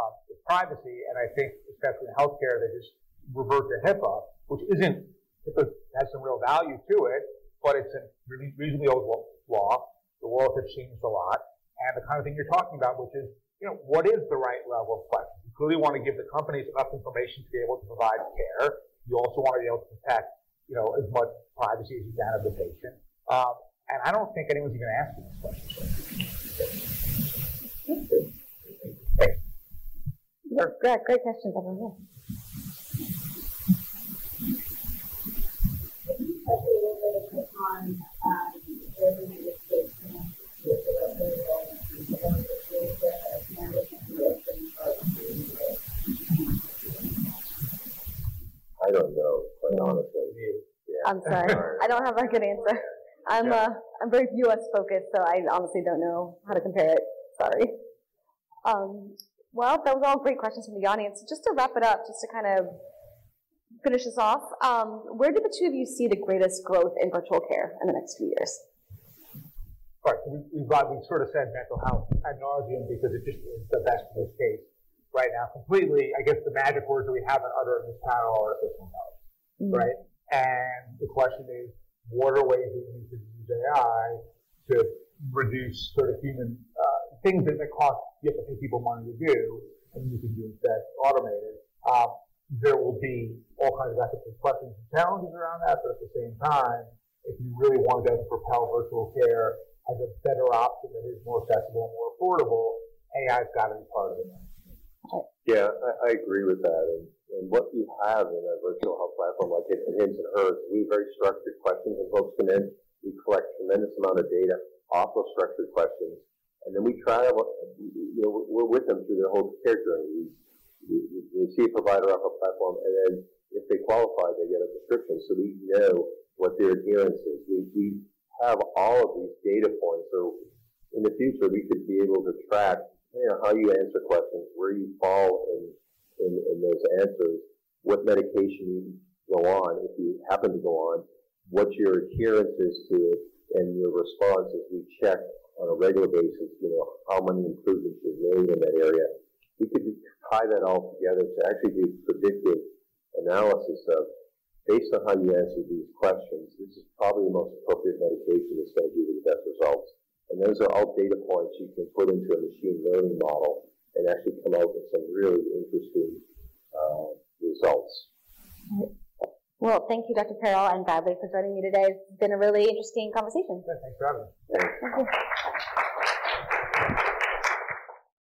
um, is privacy. And I think, especially in healthcare, they just revert to HIPAA, which isn't, HIPAA has some real value to it, but it's a reasonably old law. The world has changed a lot. And the kind of thing you're talking about, which is, you know, what is the right level of question? You clearly want to give the companies enough information to be able to provide care. You also want to be able to protect, you know, as much privacy as you can of the patient. Um, and I don't think anyone's even asking this question. Great, great questions, everyone. I don't know, quite honestly. Yeah. I'm sorry. I don't have a good answer. I'm Yeah. uh, I'm very U.S. focused, so I honestly don't know how to compare it. Sorry. Um, well, that was all great questions from the audience. Just to wrap it up, just to kind of finish this off, um, where do the two of you see the greatest growth in virtual care in the next few years? All right, we, we've got, we sort of said mental health ad nauseum because it just is the best this case right now. Completely, I guess the magic words that we haven't uttered in this panel are artificial intelligence, Mm-hmm. right? And the question is, what are ways that you could use AI to reduce sort of human uh, things that, that cost you have to pay people money to do, and you can do instead automated. Um, there will be all kinds of ethical questions and challenges around that, but at the same time, if you really want to propel virtual care as a better option that is more accessible and more affordable, AI's got to be part of it. Yeah, I, I agree with that. And, and what you have in a virtual health platform like it, Hims and Hers, we have very structured questions when folks come in. We collect tremendous amount of data off those structured questions. And then we try, you know, we're with them through their whole care journey. We, we, we see a provider off a platform, and then if they qualify, they get a prescription. So we know what their adherence is. We, we have all of these data points. So in the future, we could be able to track you know, how you answer questions, where you fall in, in, in those answers, what medication you go on, if you happen to go on, what your adherence is to it, and your response as we check on a regular basis, you know, how many improvements you've made in that area. We could tie that all together to actually do predictive analysis of, based on how you answer these questions, this is probably the most appropriate medication that's going to give you the best results. And those are all data points you can put into a machine learning model and actually come out with some really interesting uh, results. Well, thank you, Dr. Carroll and Bradley, for joining me today. It's been a really interesting conversation. Thanks for having me. Thank you.